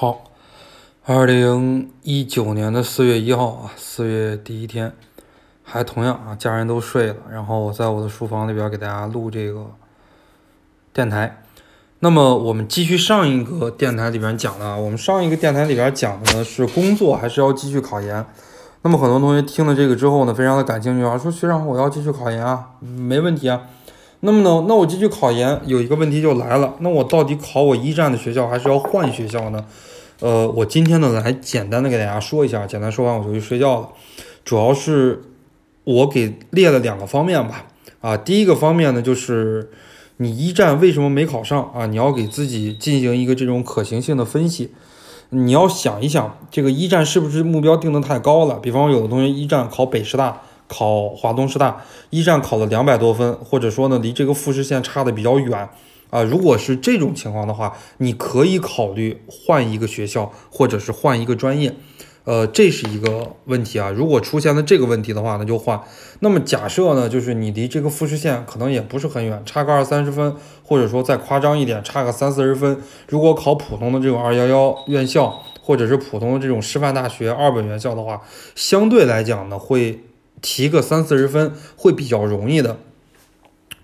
好，二零一九年的四月一号啊，四月第一天，还同样啊，家人都睡了，然后我在我的书房里边给大家录这个电台。那么我们继续上一个电台里边讲的啊，我们上一个电台里边讲的呢是工作还是要继续考研。那么很多同学听了这个之后呢，非常的感兴趣啊，说学长我要继续考研啊，没问题啊。那么呢，那我继续考研，有一个问题就来了，那我到底考我一战的学校，还是要换学校呢？呃，我今天呢来简单的给大家说一下，简单说完我就去睡觉了。主要是我给列了两个方面吧，啊，第一个方面呢就是你一战为什么没考上啊？你要给自己进行一个这种可行性的分析，你要想一想，这个一战是不是目标定的太高了？比方说有的同学一战考北师大。考华东师大一战考了两百多分，或者说呢离这个复试线差的比较远啊。如果是这种情况的话，你可以考虑换一个学校，或者是换一个专业，呃，这是一个问题啊。如果出现了这个问题的话，那就换。那么假设呢，就是你离这个复试线可能也不是很远，差个二三十分，或者说再夸张一点，差个三四十分。如果考普通的这种二幺幺院校，或者是普通的这种师范大学二本院校的话，相对来讲呢会。提个三四十分会比较容易的，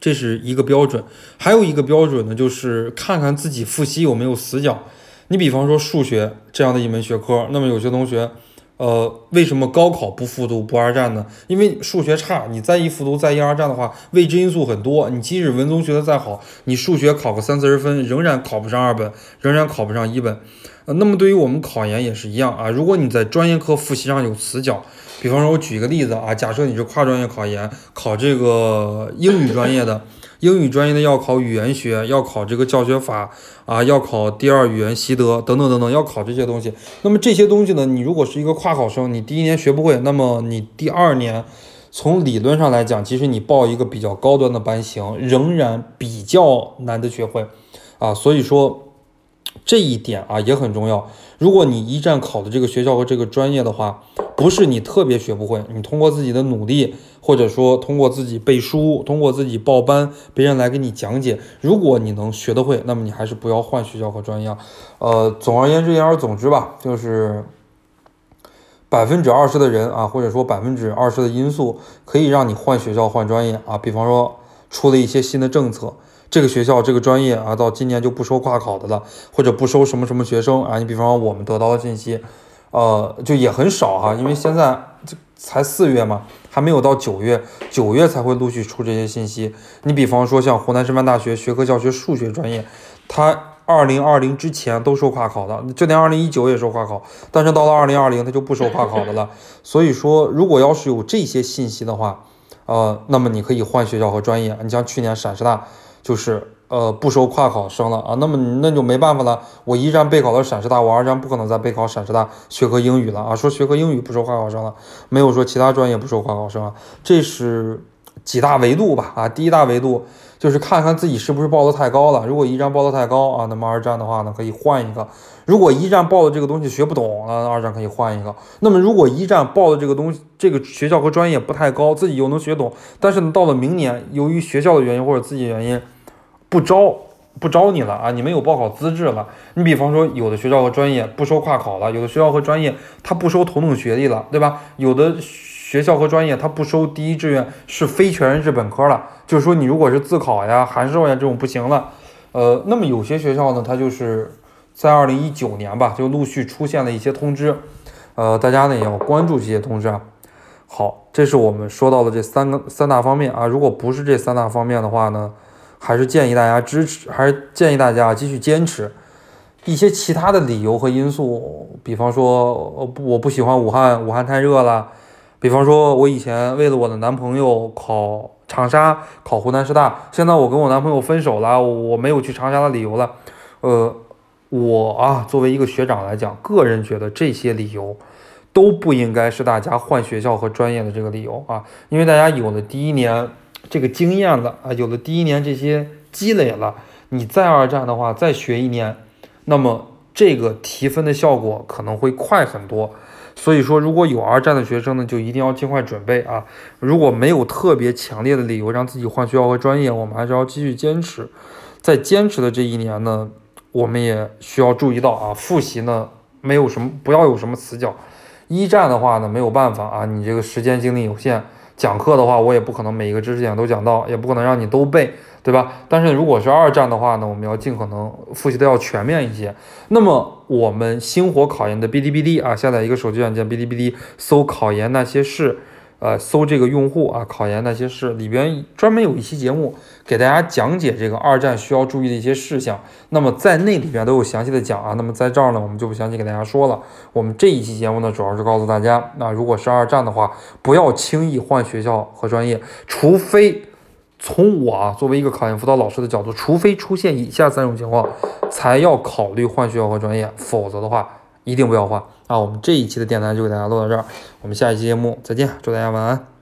这是一个标准。还有一个标准呢，就是看看自己复习有没有死角。你比方说数学这样的一门学科，那么有些同学，呃，为什么高考不复读不二战呢？因为数学差，你再一复读再一二战的话，未知因素很多。你即使文综学的再好，你数学考个三四十分，仍然考不上二本，仍然考不上一本。呃，那么对于我们考研也是一样啊。如果你在专业课复习上有死角，比方说，我举一个例子啊，假设你是跨专业考研，考这个英语专业的，英语专业的要考语言学，要考这个教学法啊，要考第二语言习得等等等等，要考这些东西。那么这些东西呢，你如果是一个跨考生，你第一年学不会，那么你第二年从理论上来讲，其实你报一个比较高端的班型，仍然比较难的学会啊。所以说。这一点啊也很重要。如果你一战考的这个学校和这个专业的话，不是你特别学不会，你通过自己的努力，或者说通过自己背书，通过自己报班，别人来给你讲解，如果你能学得会，那么你还是不要换学校和专业。呃，总而言之，言而总之吧，就是百分之二十的人啊，或者说百分之二十的因素，可以让你换学校换专业啊。比方说出了一些新的政策。这个学校这个专业啊，到今年就不收跨考的了，或者不收什么什么学生啊。你比方说我们得到的信息，呃，就也很少哈，因为现在这才四月嘛，还没有到九月，九月才会陆续出这些信息。你比方说像湖南师范大学学科教学数学专业，它二零二零之前都收跨考的，就连二零一九也收跨考，但是到了二零二零，它就不收跨考的了。所以说，如果要是有这些信息的话，呃，那么你可以换学校和专业。你像去年陕师大。就是呃不收跨考生了啊，那么那就没办法了。我一战备考了陕师大，我二战不可能再备考陕师大学科英语了啊。说学科英语不收跨考生了，没有说其他专业不收跨考生啊。这是几大维度吧啊。第一大维度就是看看自己是不是报的太高了。如果一战报的太高啊，那么二战的话呢可以换一个。如果一战报的这个东西学不懂，那二战可以换一个。那么如果一战报的这个东西，这个学校和专业不太高，自己又能学懂，但是呢到了明年，由于学校的原因或者自己原因。不招不招你了啊！你没有报考资质了。你比方说，有的学校和专业不收跨考了，有的学校和专业他不收同等学历了，对吧？有的学校和专业他不收第一志愿是非全日制本科了，就是说你如果是自考呀、函授呀这种不行了。呃，那么有些学校呢，它就是在二零一九年吧，就陆续出现了一些通知，呃，大家呢也要关注这些通知啊。好，这是我们说到的这三个三大方面啊。如果不是这三大方面的话呢？还是建议大家支持，还是建议大家继续坚持。一些其他的理由和因素，比方说，我不喜欢武汉，武汉太热了。比方说，我以前为了我的男朋友考长沙，考湖南师大，现在我跟我男朋友分手了，我没有去长沙的理由了。呃，我啊，作为一个学长来讲，个人觉得这些理由都不应该是大家换学校和专业的这个理由啊，因为大家有了第一年。这个经验了啊，有了第一年这些积累了，你再二战的话，再学一年，那么这个提分的效果可能会快很多。所以说，如果有二战的学生呢，就一定要尽快准备啊。如果没有特别强烈的理由让自己换学校和专业，我们还是要继续坚持。在坚持的这一年呢，我们也需要注意到啊，复习呢没有什么，不要有什么死角。一战的话呢，没有办法啊，你这个时间精力有限，讲课的话，我也不可能每一个知识点都讲到，也不可能让你都背，对吧？但是如果是二战的话呢，我们要尽可能复习的要全面一些。那么我们星火考研的 B D B D 啊，下载一个手机软件 B D B D，，搜考研那些事。呃，搜这个用户啊，考研那些事里边专门有一期节目给大家讲解这个二战需要注意的一些事项。那么在那里边都有详细的讲啊。那么在这儿呢，我们就不详细给大家说了。我们这一期节目呢，主要是告诉大家，那如果是二战的话，不要轻易换学校和专业，除非从我啊作为一个考研辅导老师的角度，除非出现以下三种情况，才要考虑换学校和专业，否则的话一定不要换。啊，我们这一期的电台就给大家录到这儿，我们下一期节目再见，祝大家晚安。